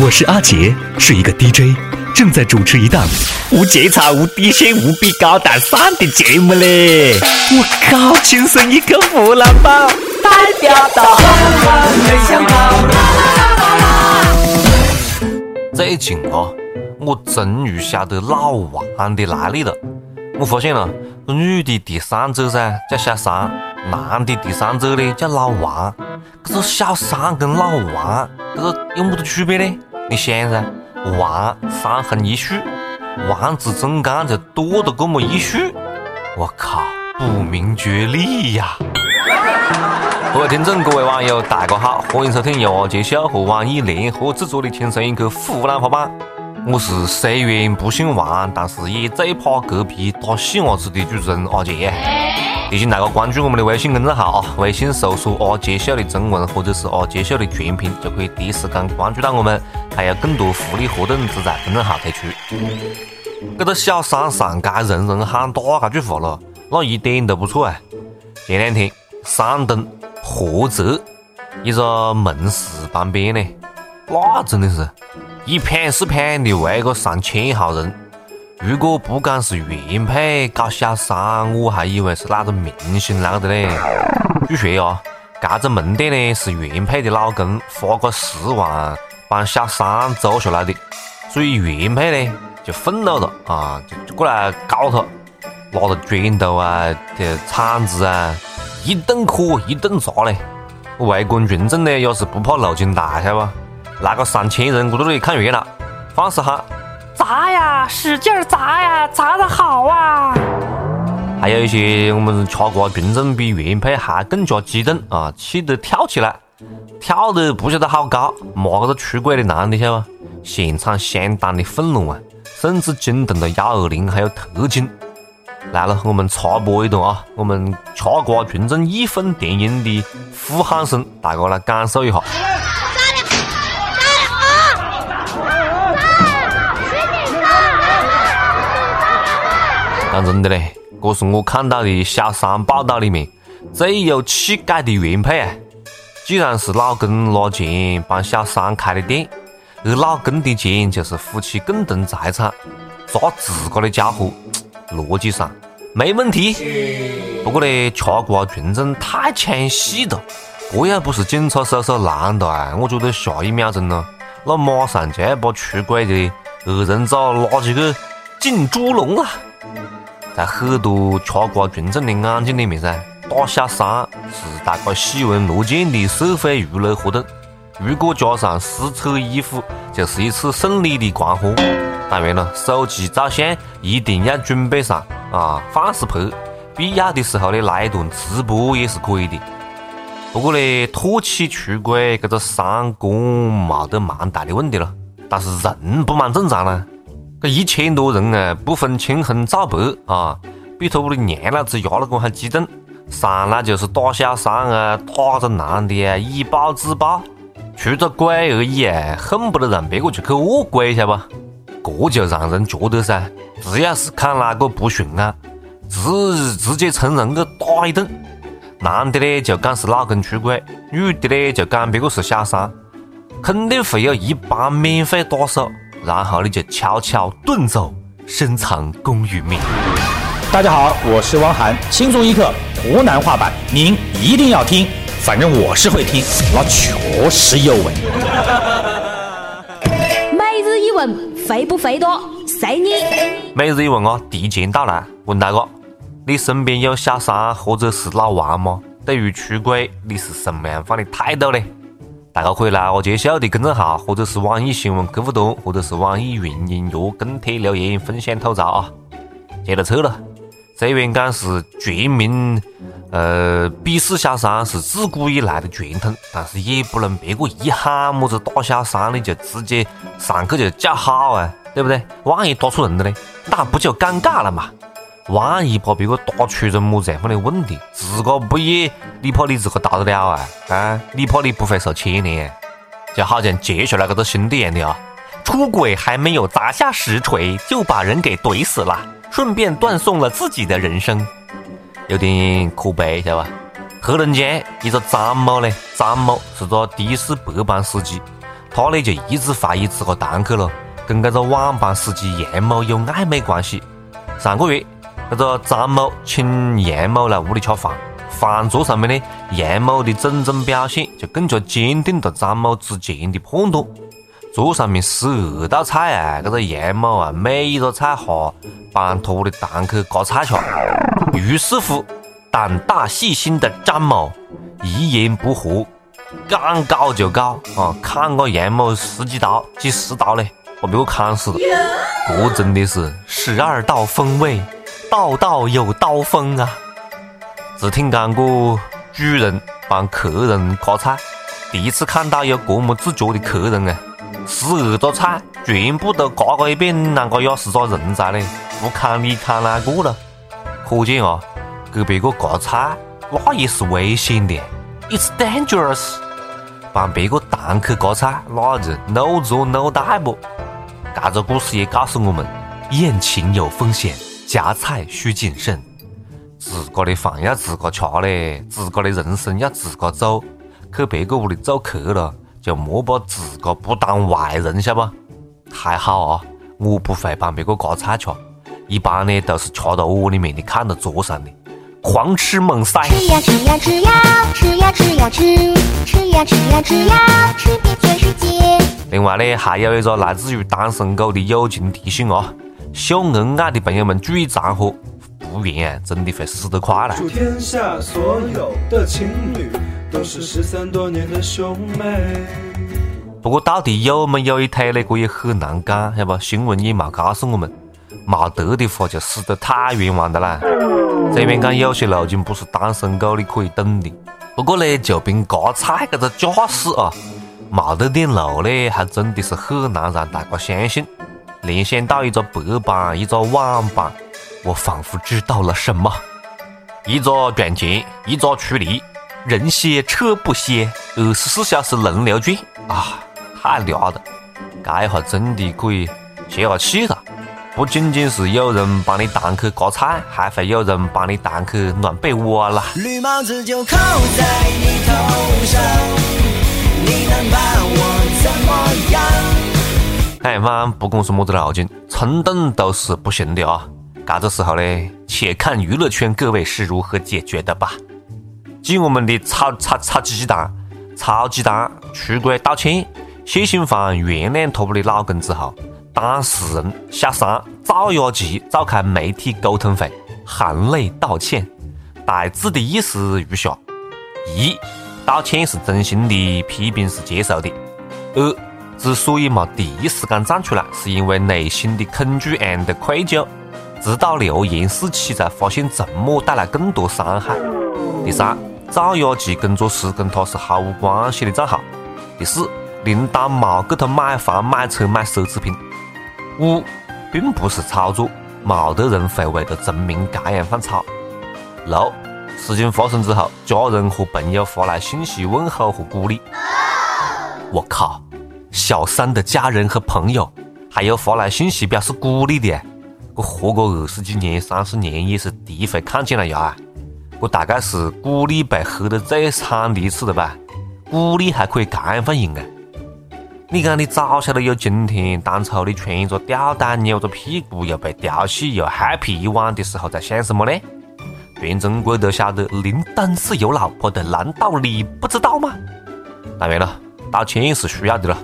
我是阿杰，是一个 DJ，正在主持一档无节操、无底线、无比高大上的节目嘞！我靠，亲生一口湖南宝！代表到。最近哦，我终于晓得老王的来历了。我发现了，女的第三者噻叫小三，男的第三者呢叫老王。这个小三跟老王这个有么子区别呢？你想噻，王三横一竖，王字中间就多了这么一竖，我靠，不明觉厉呀！各位听众，各位网友，大家好，欢迎收听由阿杰小和网易联合制作的《天生一刻》湖南话版。我是虽然不姓王，但是也最怕隔壁打细伢子的主持人阿杰。提醒大家关注我们的微信公众号啊，微信搜索“阿杰秀”的中文或者是“阿杰秀”的全拼，就可以第一时间关注到我们。还有更多福利活动只在公众号推出。这个小山上该人人喊打，这句话了，那一点都不错啊！前两天，山东菏泽一个门市旁边呢，那真的是一片是片的，围个上千号人。如果不讲是原配搞小三，我还以为是哪个明星来个的嘞？据说呀，这个门店呢是原配的老公花个十万帮小三租下来的，所以原配呢就愤怒了啊，就过来搞他，拿着砖头啊、这铲子啊，一顿磕、一顿砸嘞。围观群众呢也是不怕六筋大，晓得不？来个上千人，我在这里看热闹，放肆喊！砸呀，使劲儿砸呀，砸得好啊！还有一些我们吃瓜群众比原配还更加激动啊，气得跳起来，跳得不晓得好高，骂这个出轨的男的，晓得不？现场相当的愤怒啊，甚至惊动了幺二零还有特警。来了，我们插播一段啊，我们吃瓜群众义愤填膺的呼喊声，大家来感受一下。讲真的嘞，这是我看到的小三报道里面最有气概的原配啊！既然是老公拿钱帮小三开的店，而老公的钱就是夫妻共同财产，砸自个的家伙，逻辑上没问题。不过呢，吃瓜群众太抢细了，这要不是警察叔叔拦到啊，我觉得下一秒钟呢，那马上就要把出轨的二人组拉起去进猪笼了。在很多吃瓜群众的眼睛里面噻，打小三是大家喜闻乐见的社会娱乐活动。如果加上撕扯衣服，就是一次胜利的狂欢。当然了，手机照相一定要准备上啊，放肆拍。必要的时候呢，来一段直播也是可以的。不过呢，唾弃出轨这个三观冇得蛮大的问题了。但是人不蛮正常了。这一千多人啊，不分青红皂白啊，比他屋里娘老子、压老公还激动，上来就是打小三啊，打着男的啊，以暴制暴，出轨而已啊，恨不得让别个就去卧轨晓得吧，这就让人觉得噻，只要是看哪个不顺眼，直直接冲人去打一顿，男的呢就讲是老公出轨，女的呢就讲别个是小三，肯定会有一帮免费打手。然后你就悄悄遁走，深藏功与名。大家好，我是汪涵，轻松一刻湖南话版，您一定要听，反正我是会听，那确实有味。每日一问，肥不肥多？随你。每日一问我，提前到来，问大哥，你身边有小三或者是老王吗？对于出轨，你是什么样方的态度呢？大家可以来我杰笑的公众号，或者是网易新闻客户端，或者是网易云音乐跟帖留言分享吐槽啊！接着扯了。虽然讲是全民呃鄙视小三，是自古以来的传统，但是也不能别个一喊么子打小三你就直接上去就叫好啊，对不对？万一打错人了呢，那不就尴尬了嘛？万一把别个打出个么这样的问题，自个不也你怕你自个打得了啊？啊，你怕你不会受牵连？就好像接下来这个兄弟一样的啊，出轨还没有砸下石锤，就把人给怼死了，顺便断送了自己的人生，有点可悲，晓得吧？黑龙江一个张某呢，张某是个的士白班司机，他呢就一直怀疑自个堂客了，跟这个晚班司机杨某有暧昧关系。上个月。这个张某请杨某来屋里吃饭，饭桌上面呢，杨某的种种表现就更加坚定了张某之前的判断。桌上面十二道菜啊，这个杨某啊，每一个菜哈，帮他屋里堂客夹菜吃。于是乎，胆大细心的张某一言不合，敢搞就搞啊，砍了杨某十几刀、几十刀嘞，我被我砍死了。这真的是十二道风味。报道有刀锋啊！只听讲过主人帮客人割菜，第一次看到有这么自觉的客人啊！十二道菜全部都刮过一遍，你啷个也是个人才嘞！不看你看哪个了？可见啊，给别个割菜那也是危险的，it's dangerous。帮别个堂客割菜，那是老左老带不？这个故事也告诉我们，宴请有风险。夹菜需谨慎，自个的饭要自个吃嘞，自个的人生要自个走。去别个屋里做客了，就莫把自个不当外人，晓得不？还好啊，我不会帮别个夹菜吃，一般呢都是吃到屋里面，的看到桌上的，狂吃猛塞。吃呀吃呀吃呀吃呀吃呀吃吃呀吃呀吃呀吃遍全世界。另外呢，还有一个来自于单身狗的友情提醒啊。秀恩爱的朋友们注意场合，不然真的会死得快了。祝天下所有的情侣都是失散多年的兄妹。不过到底有没有一腿呢？这也很难讲，晓得不？新闻也没告诉我们，没得的话就死得太冤枉的啦。这边讲有些路径不是单身狗你可以懂的，不过呢，就凭夹菜这个架势啊，没得点路呢，还真的是很难让大家相信。联想到一个白班，一个晚班，我仿佛知道了什么。一个赚钱，一个出力，人歇车不歇，二十四小时轮流转啊！太牛了，这下真的可以歇下气了。不仅仅是有人帮你堂客割菜，还会有人帮你堂客暖被窝了。绿帽子就扣在你头上，你能把我怎么样？哎反正不管是么子脑筋，冲动都是不行的啊！这个时候呢，且看娱乐圈各位是如何解决的吧。继我们的炒炒炒鸡蛋、炒鸡蛋，出轨道歉，谢杏芳原谅他不的老公之后，当事人小三赵雅淇召开媒体沟通会，含泪道歉，大致的意思如下：一，道歉是真心的，批评是接受的；二。之所以没第一时间站出来，是因为内心的恐惧 and 愧疚，直到流言四起，才发现沉默带来更多伤害。第三，赵雅淇工作室跟他是毫无关系的账号。第四，林丹没给他买房、买车、买奢侈品。五，并不是炒作，没得人会为了成名这样放操。六，事情发生之后，家人和朋友发来信息问候和鼓励。我靠！小三的家人和朋友，还有发来信息表示鼓励的。我活过二十几年、三十年，也是第一回看见了呀。我大概是鼓励被黑得最惨的一次了吧？鼓励还可以干饭份用啊？你讲你早晓得有今天，当初你穿着吊带扭着屁股，又被调戏又 happy 皮晚的时候，在想什么呢？全中国都晓得林丹是有老婆的，难道你不知道吗？当然了，道歉是需要的了。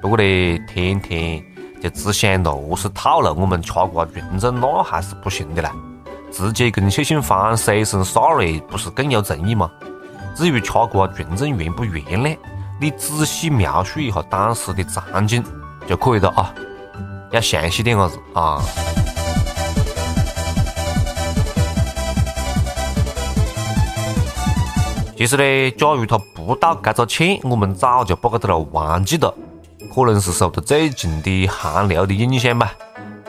不过呢，天天就只想到何是套路，我们吃瓜群众那还是不行的啦。直接跟谢杏芳 s a 一声 sorry，不是更有诚意吗？至于吃瓜群众原不原谅，你仔细描述一下当时的场景就可以了啊，要详细点子啊。其实呢，假如他不道这个歉，我们早就把这个忘记了。可能是受到最近的寒流的影响吧，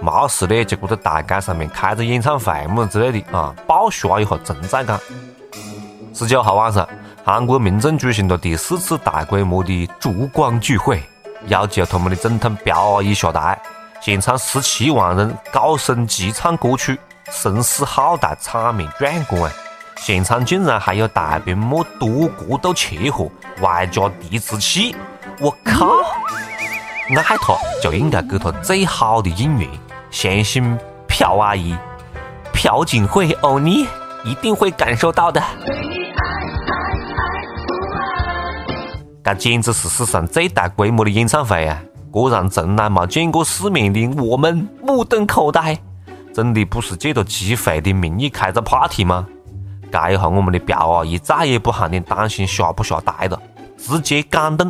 没事呢，就搁在大街上面开个演唱会么之类的啊，爆刷一下存在感。十九号晚上，韩国民众举行了第四次大规模的烛光聚会，要求他们的总统朴阿姨下台。现场十七万人高声齐唱歌曲，声势浩大，场面壮观。现场竟然还有大屏幕多角度切换，外加笛子器。我靠！爱他就应该给他最好的应援，相信朴阿姨、朴槿惠、欧尼一定会感受到的。这简直是史上最大规模的演唱会啊！果然从来没见过世面的我们目瞪口呆。真的不是借着机会的名义开个 party 吗？这下我们的朴阿姨再也不喊你担心下不下呆了。直接感动！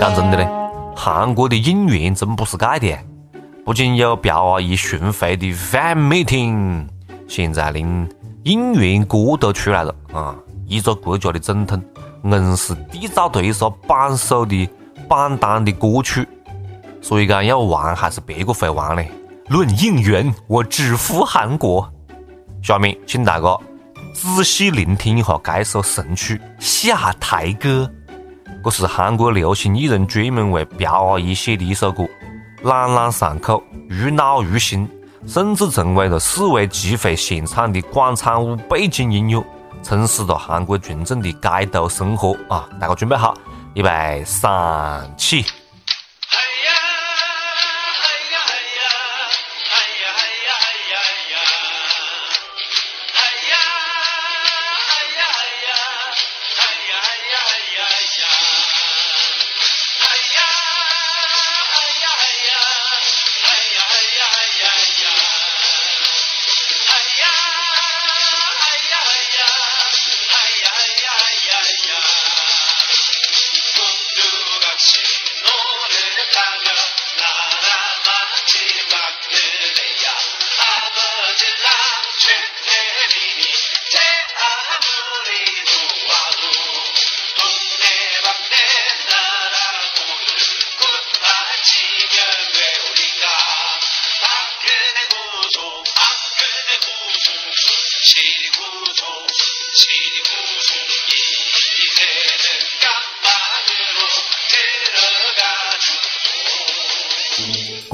讲真的嘞，韩国的应援真不是盖的，不仅有朴阿姨巡回的《fan meeting，现在连应援歌都出来了啊！一个国家的总统硬是缔造一首榜首的榜单的歌曲，所以讲要玩还是别个会玩嘞。论应援，我只服韩国。下面，请大家。仔细聆听一下这首神曲《下台歌》，这是韩国流行艺人专门为朴阿姨写的一首歌，朗朗上口，入脑入心，甚至成为了世卫集会现场的广场舞背景音乐，充实了韩国群众的街头生活。啊，大家准备好，预备，上起。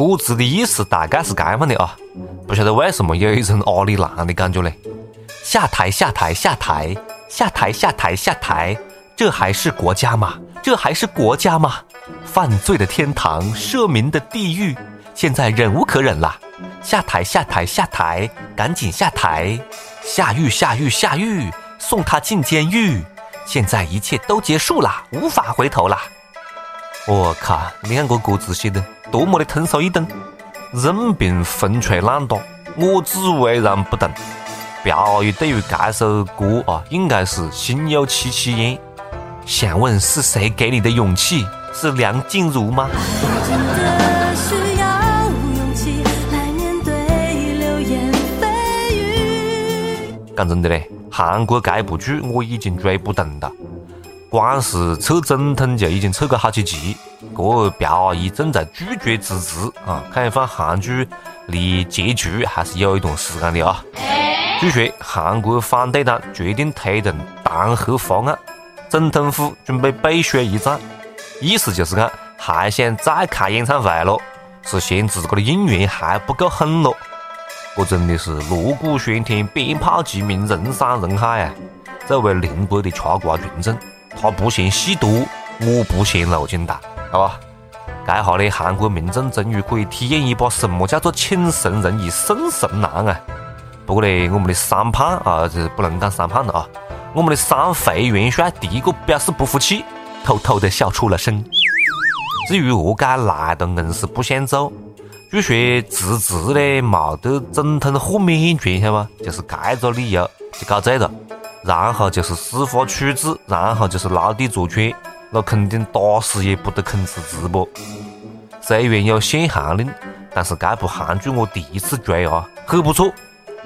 歌子的意思大概是这样的啊？不晓得为什么有一种阿里郎的感觉嘞。下台下台下台下台下台下台，这还是国家吗？这还是国家吗？犯罪的天堂，赦民的地狱。现在忍无可忍了，下台下台下台，赶紧下台。下狱下狱下狱，送他进监狱。现在一切都结束啦，无法回头啦。我靠，两个歌词写的多么的通俗易懂，任凭风吹浪打，我只巍然不动。标语对于这首歌啊，应该是心有戚戚焉。想问是谁给你的勇气？是梁静茹吗？讲真的嘞，韩国这部剧我已经追不动了。光是撤总统就已经撤过好几集，这朴姨正在拒绝支持啊！看一番韩剧离结局还是有一段时间的啊。据说韩国反对党决定推动弹劾法案，总统府准备背水一战，意思就是讲还想再开演唱会了，是嫌自个的应援还不够狠咯？这真的是锣鼓喧天、鞭炮齐鸣、人山人海啊！作为邻国的吃瓜群众。他不嫌戏多，我不嫌脑筋大，好吧？这下呢，韩国民众终于可以体验一把什么叫做“请神容易送神难”啊！不过呢，我们的三胖啊，这不能讲三胖了啊，我们的三肥元帅第一个表示不服气，偷偷的笑出了声。至于何解来的硬是不想走，据说辞职呢，没得总统豁免权，晓得吗？就是这个理由就搞醉了。然后就是司法处置，然后就是牢底坐穿，那肯定打死也不得肯辞职不？虽然有限行令，但是这部韩剧我第一次追啊，很不错，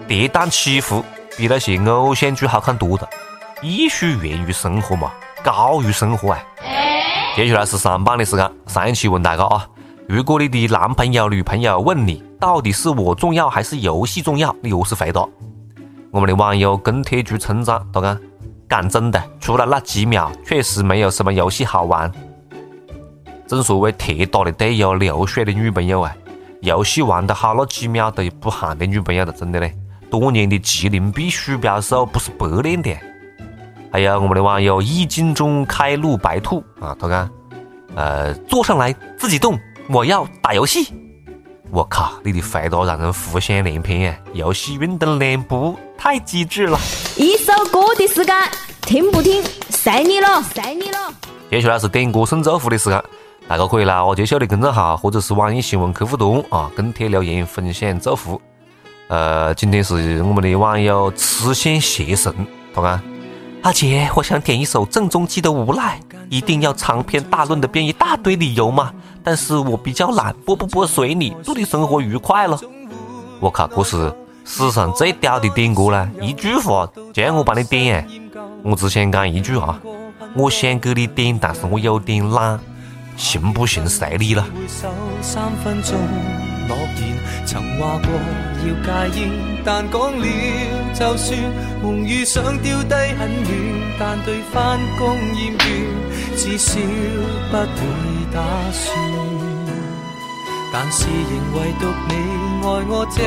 跌宕起伏，比那些偶像剧好看多了。艺术源于生活嘛，高于生活啊。接下来是上班的时间，上一期问大家啊，如果你的男朋友女朋友问你到底是我重要还是游戏重要，你何是回答？我们的网友跟帖局村长，他讲，讲真的，除了那几秒，确实没有什么游戏好玩。正所谓铁打的队友，流水的女朋友啊！游戏玩得好，那几秒都不喊的女朋友了，真的嘞。多年的麒麟臂鼠标手不是白练的。还有我们的网友易经中开路白兔啊，他讲，呃，坐上来自己动，我要打游戏。我靠，你的回答让人浮想联翩啊！游戏运动两不。太机智了！一首歌的时间，听不听，随你了，随你了。接下来是点歌送祝福的时间，大家可以来我介绍的公众号或者是网易新闻客户端啊，跟帖留言分享祝福。呃，今天是我们的网友痴心邪神，懂吗？阿杰，我想点一首郑中基的《无赖》，一定要长篇大论的编一大堆理由嘛？但是我比较懒，播不播随你，祝你生活愉快了。我靠，故事。史上最屌的点歌啦，一句话就让我帮你点。我只想讲一句啊，我想给你点，但是我有点懒。行不行？随你了。回首三分钟，诺言曾话过要戒烟，但讲了就算。梦雨想掉低很远，但对返工厌倦，至少不会打算。但是仍唯独你爱我这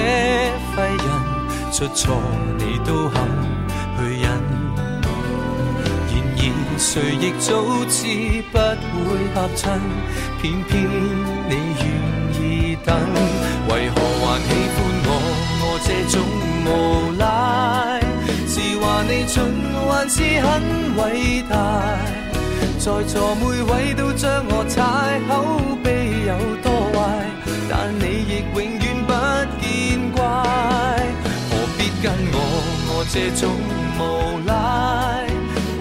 废人，出错你都肯去忍。然而谁亦早知不会合衬，偏偏你愿意等，为何还喜欢我？我这种无赖，是话你蠢，还是很伟大？在座每位都将我踩，口碑有多坏？但你亦永远不见怪，何必跟我我这种无赖？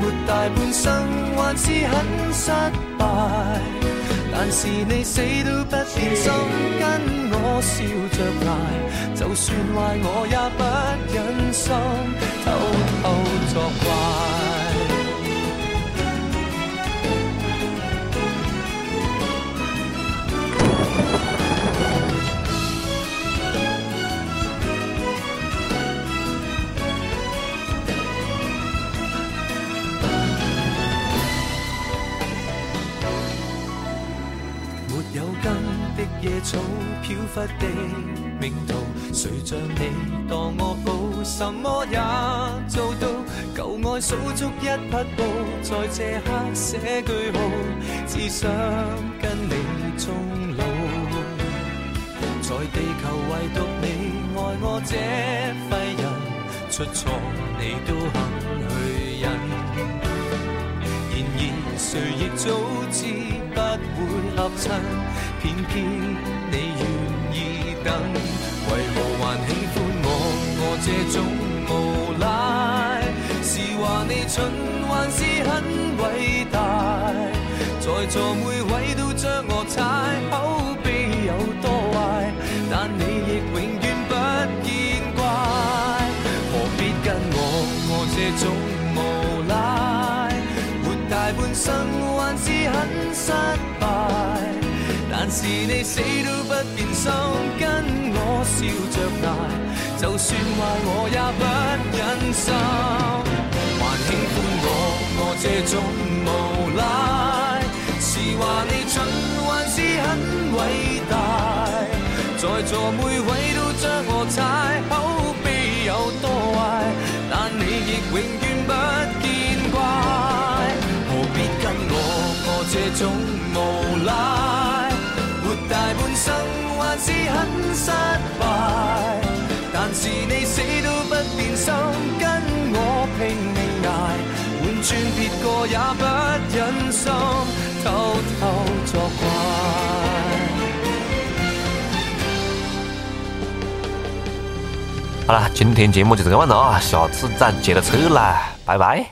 活大半生还是很失败，但是你死都不变心，跟我笑着挨，就算坏我也不忍心偷偷作怪。野草漂忽的命途，谁像你当我宝，什么也做到。旧爱数足一匹布，在这刻写句号，只想跟你终老。在地球唯独你爱我这废人，出错你都肯去忍。谁亦早知不会合衬，偏偏你愿意等，为何还喜欢我？我这种无赖，是话你蠢还是很伟大？在座每位都将我踩。生还是很失败，但是你死都不变心，跟我笑着挨，就算坏我也不忍心，还轻欢我我这种无赖，是话你蠢还是很伟大，在座每位都将我踩。种无赖。活大半生还是很失败，但是你死都不变心，跟我拼命挨，换转别个也不忍心偷偷作怪。好了，今天节目就这个样子啊，下次再接着扯啦，拜拜。